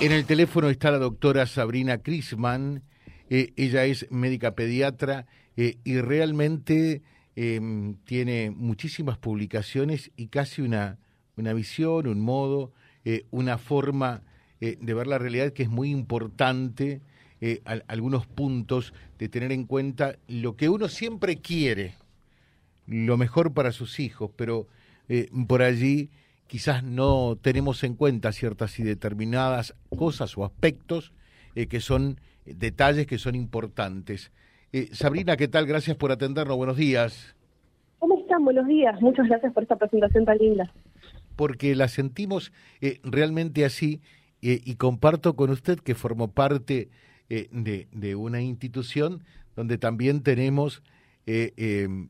En el teléfono está la doctora Sabrina Crisman, eh, ella es médica pediatra eh, y realmente em, tiene muchísimas publicaciones y casi una, una visión, un modo, eh, una forma de ver la realidad que es muy importante, algunos puntos de tener en cuenta lo que uno siempre quiere, lo mejor para sus hijos, pero por allí quizás no tenemos en cuenta ciertas y determinadas cosas o aspectos eh, que son detalles que son importantes. Eh, Sabrina, ¿qué tal? Gracias por atendernos. Buenos días. ¿Cómo están? Buenos días. Muchas gracias por esta presentación tan linda. Porque la sentimos eh, realmente así y comparto con usted que formó parte de, de, una institución donde también tenemos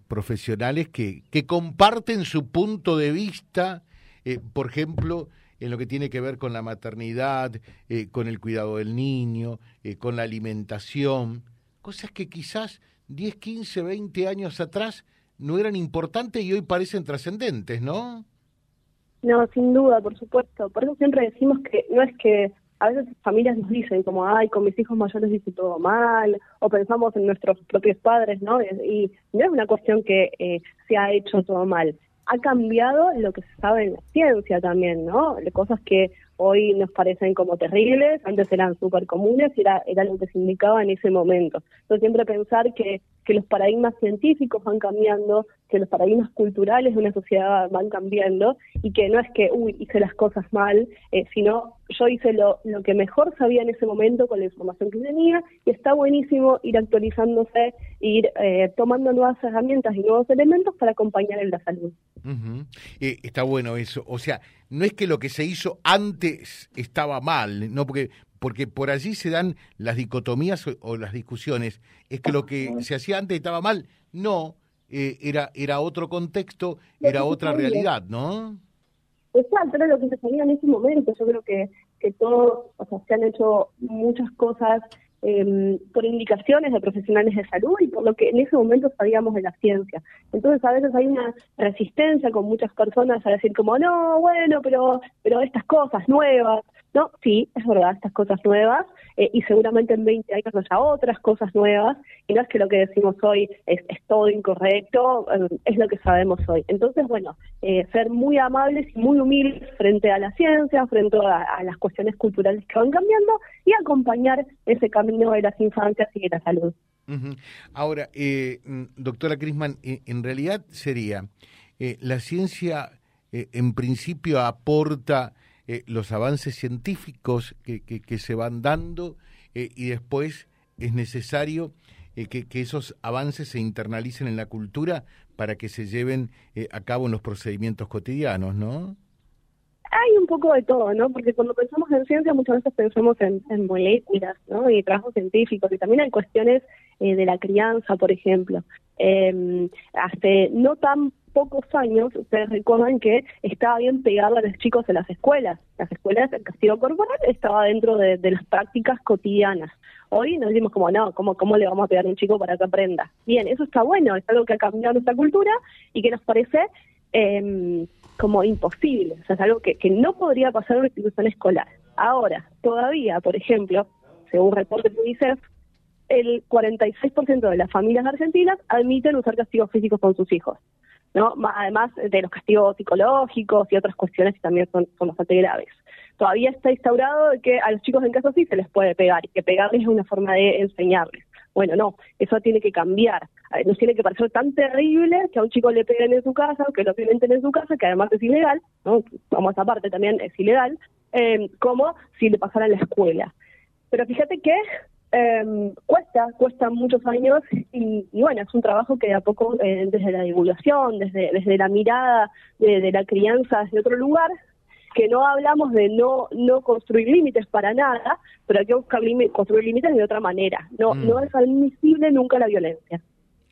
profesionales que, que comparten su punto de vista eh, por ejemplo, en lo que tiene que ver con la maternidad, eh, con el cuidado del niño, eh, con la alimentación, cosas que quizás 10, 15, 20 años atrás no eran importantes y hoy parecen trascendentes, ¿no? No, sin duda, por supuesto. Por eso siempre decimos que no es que a veces familias nos dicen como, ay, con mis hijos mayores hice todo mal, o pensamos en nuestros propios padres, ¿no? Y, no es una cuestión que se ha hecho todo mal ha cambiado lo que se sabe en la ciencia también, ¿no? Cosas que hoy nos parecen como terribles, antes eran súper comunes y era, era lo que se indicaba en ese momento. Entonces siempre pensar que, que los paradigmas científicos van cambiando, que los paradigmas culturales de una sociedad van cambiando y que no es que, uy, hice las cosas mal, eh, sino yo hice lo, lo que mejor sabía en ese momento con la información que tenía y está buenísimo ir actualizándose, ir eh, tomando nuevas herramientas y nuevos elementos para acompañar en la salud. Eh, está bueno eso. O sea, no es que lo que se hizo antes estaba mal, no porque porque por allí se dan las dicotomías o, las discusiones. Es que lo que se hacía antes estaba mal. No, eh, era era otro contexto, era otra realidad, ¿no? Exacto, era lo que se sabía en ese momento. Yo creo que que todos, o sea, se han hecho muchas cosas eh, por indicaciones de profesionales de salud y por lo que en ese momento sabíamos de la ciencia. Entonces a veces hay una resistencia con muchas personas a decir como, no, bueno, pero, pero estas cosas nuevas, no, sí, es verdad, estas cosas nuevas, eh, y seguramente en 20 años haya otras cosas nuevas, y no es que lo que decimos hoy es, todo incorrecto, eh, es lo que sabemos hoy. Entonces, bueno, eh, ser muy amables y muy humildes frente a la ciencia, frente a, las cuestiones culturales que van cambiando, y acompañar ese camino de las infancias y de la salud. Ahora, mm, doctora Crisman, en realidad sería, la ciencia en principio aporta eh, los avances científicos que, se van dando eh, y después es necesario eh, que, esos avances se internalicen en la cultura para que se lleven a cabo en los procedimientos cotidianos, ¿no? Hay un poco de todo, ¿no? Porque cuando pensamos en ciencia muchas veces pensamos en, en moléculas, ¿no? Y trabajos científicos y también hay cuestiones de la crianza, por ejemplo. hace no tan pocos años, ustedes recuerdan que estaba bien pegado a los chicos en las escuelas. Las escuelas, el castigo corporal estaba dentro de, las prácticas cotidianas. Hoy nos decimos como, no, ¿cómo, ¿cómo le vamos a pegar a un chico para que aprenda? Bien, eso está bueno, es algo que ha cambiado nuestra cultura y que nos parece eh, como imposible. O sea, es algo que, que no podría pasar en una institución escolar. Ahora, todavía, por ejemplo, según reportes de UNICEF, el 46% de las familias argentinas admiten usar castigos físicos con sus hijos. ¿No? Además de los castigos psicológicos y otras cuestiones que también son, bastante graves. Todavía está instaurado que a los chicos en casa sí se les puede pegar y que pegarles es una forma de enseñarles. Bueno, no, eso tiene que cambiar. Nos tiene que parecer tan terrible que a un chico le peguen en su casa, o que lo violenten en su casa, que además es ilegal, ¿no? Vamos a esa parte también es ilegal, eh, como si le pasara en la escuela. Pero fíjate que eh, cuesta, cuesta muchos años y, bueno, es un trabajo que de a poco, eh, desde la divulgación, desde, desde la mirada de, la crianza desde otro lugar, que no hablamos de no no construir límites para nada, pero hay que buscar construir límites de otra manera. No, mm. no es admisible nunca la violencia.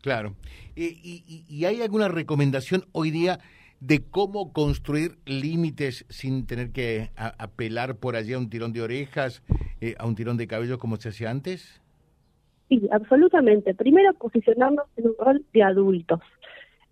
Claro. y, y, hay alguna recomendación hoy día de cómo construir límites sin tener que apelar por allí a un tirón de orejas, eh, a un tirón de cabello como se hacía antes? Sí, absolutamente. Primero, posicionarnos en un rol de adultos.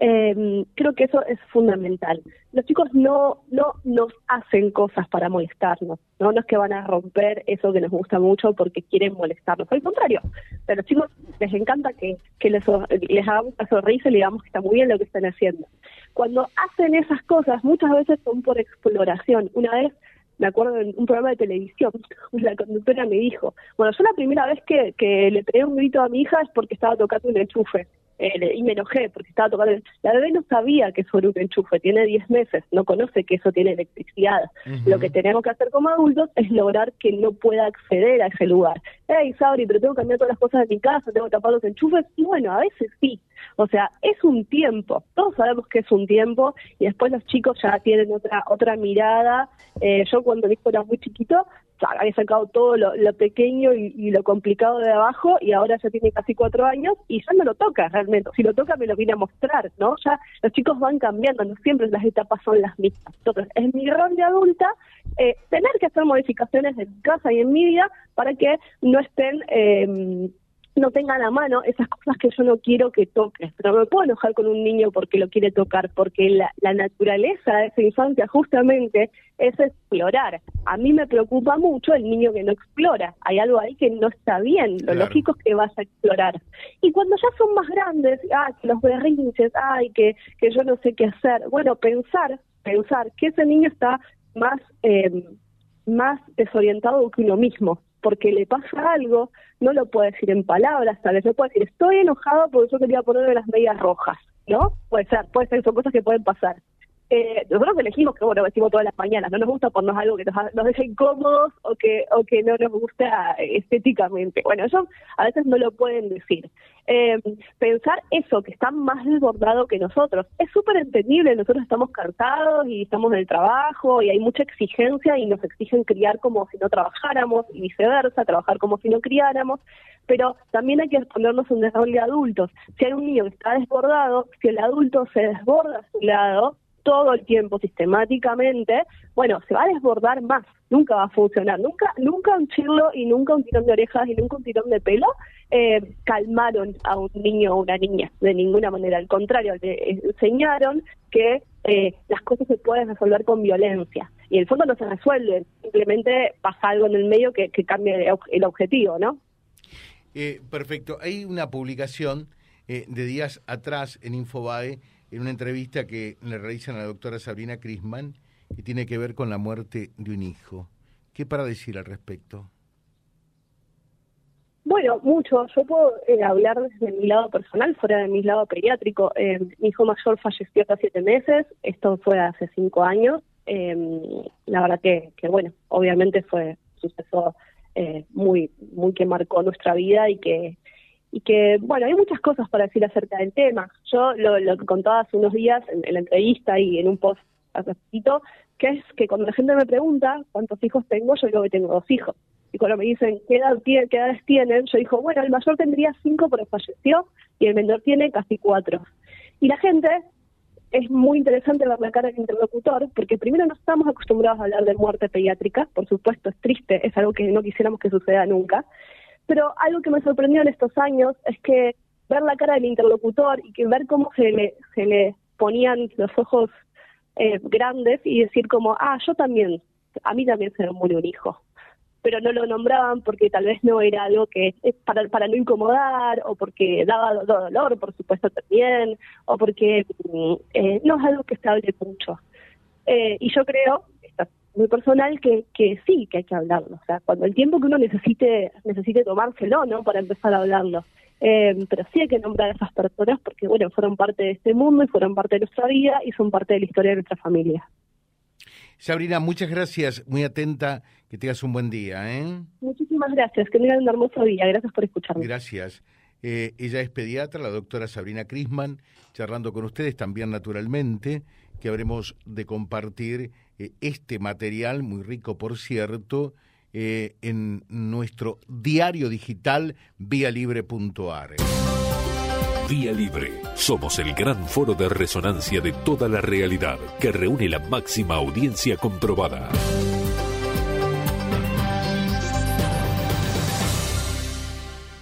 Eh, creo que eso es fundamental. Los chicos no, no nos hacen cosas para molestarnos, ¿no? es que van a romper eso que nos gusta mucho porque quieren molestarnos, al contrario, a los chicos les encanta que, que les, les hagamos una sonrisa y le digamos que está muy bien lo que están haciendo. Cuando hacen esas cosas, muchas veces son por exploración. Una vez me acuerdo en un programa de televisión, la conductora me dijo, bueno, yo la primera vez que, que le pegué un grito a mi hija es porque estaba tocando un enchufe. Eh, y me enojé porque estaba tocando. La bebé no sabía que eso era un enchufe, tiene 10 meses, no conoce que eso tiene electricidad. Lo que tenemos que hacer como adultos es lograr que no pueda acceder a ese lugar. Hey, Sabri, pero tengo que cambiar todas las cosas de mi casa, tengo que tapar los enchufes. Y bueno, a veces sí. O sea, es un tiempo. Todos sabemos que es un tiempo y después los chicos ya tienen otra otra mirada. Eh, yo cuando mi hijo era muy chiquito había sacado todo lo, pequeño y, lo complicado de abajo y ahora ya tiene casi cuatro años y ya no lo toca realmente. Si lo toca me lo viene a mostrar, ¿no? Ya los chicos van cambiando, no siempre las etapas son las mismas. Entonces, es mi rol de adulta eh, tener que hacer modificaciones en casa y en mi vida para que no estén... Eh, no tengan a mano esas cosas que yo no quiero que toques. Pero me puedo enojar con un niño porque lo quiere tocar, porque la, naturaleza de esa infancia justamente es explorar. A mí me preocupa mucho el niño que no explora. Hay algo ahí que no está bien. Lo lógico es que vas a explorar. Y cuando ya son más grandes, ah, que los berrinches, ay, que, que yo no sé qué hacer. Bueno, pensar, pensar que ese niño está más, eh, más desorientado que uno mismo porque le pasa algo, no lo puede decir en palabras, tal vez no puede decir, estoy enojado porque yo quería ponerme las medias rojas, ¿no? Puede ser, puede ser, son cosas que pueden pasar. Eh, nosotros elegimos que, bueno, decimos todas las mañanas, no nos gusta ponernos algo que nos, nos deje incómodos o que, o que no nos gusta estéticamente. Bueno, eso a veces no lo pueden decir. Eh, pensar eso, que está más desbordado que nosotros, es súper entendible, nosotros estamos cansados y estamos en el trabajo y hay mucha exigencia y nos exigen criar como si no trabajáramos y viceversa, trabajar como si no criáramos, pero también hay que ponernos un rol de adultos. Si hay un niño que está desbordado, si el adulto se desborda a su lado, todo el tiempo sistemáticamente, bueno, se va a desbordar más, nunca va a funcionar, nunca, nunca un chirlo y nunca un tirón de orejas y nunca un tirón de pelo eh, calmaron a un niño o una niña de ninguna manera, al contrario, le enseñaron que eh, las cosas se pueden resolver con violencia. Y en el fondo no se resuelven, simplemente pasa algo en el medio que, que cambia el, objetivo, ¿no? Eh, perfecto, hay una publicación de días atrás en Infobae en una entrevista que le realizan a la doctora Sabrina Crisman y tiene que ver con la muerte de un hijo. ¿Qué para decir al respecto? Bueno, mucho. Yo puedo eh, hablar desde mi lado personal, fuera de mi lado pediátrico. Eh, mi hijo mayor falleció hace siete meses, esto fue hace cinco años. Eh, la verdad que, que, bueno, obviamente fue un suceso muy, muy que marcó nuestra vida y que y que, bueno, hay muchas cosas para decir acerca del tema. Yo lo, lo que contaba hace unos días en, la entrevista y en un post hace poquito, que es que cuando la gente me pregunta cuántos hijos tengo, yo digo que tengo dos hijos. Y cuando me dicen qué, edad, qué edades tienen, yo digo, bueno, el mayor tendría cinco pero falleció y el menor tiene casi cuatro. Y la gente, es muy interesante ver la cara del interlocutor, porque primero no estamos acostumbrados a hablar de muerte pediátrica, por supuesto es triste, es algo que no quisiéramos que suceda nunca, pero algo que me sorprendió en estos años es que ver la cara del interlocutor y que ver cómo se le, se le ponían los ojos eh, grandes y decir como, ah, yo también, a mí también se me murió un hijo. Pero no lo nombraban porque tal vez no era algo que, para, para no incomodar, o porque daba dolor, por supuesto también, o porque mm, eh, no es algo que se hable mucho. Eh, y yo creo muy personal que, que sí, que hay que hablarlo. O sea, cuando el tiempo que uno necesite, necesite tomárselo, ¿no? Para empezar a hablarlo. Eh, pero sí hay que nombrar a esas personas porque, bueno, fueron parte de este mundo y fueron parte de nuestra vida y son parte de la historia de nuestra familia. Sabrina, muchas gracias, muy atenta, que tengas un buen día. ¿eh? Muchísimas gracias, que tengan un hermoso día, gracias por escucharme. Gracias. Eh, ella es pediatra, la doctora Sabrina Crisman, charlando con ustedes también naturalmente, que habremos de compartir eh, este material, muy rico por cierto, eh, en nuestro diario digital vialibre.ar. Vía Libre. Somos el gran foro de resonancia de toda la realidad que reúne la máxima audiencia comprobada.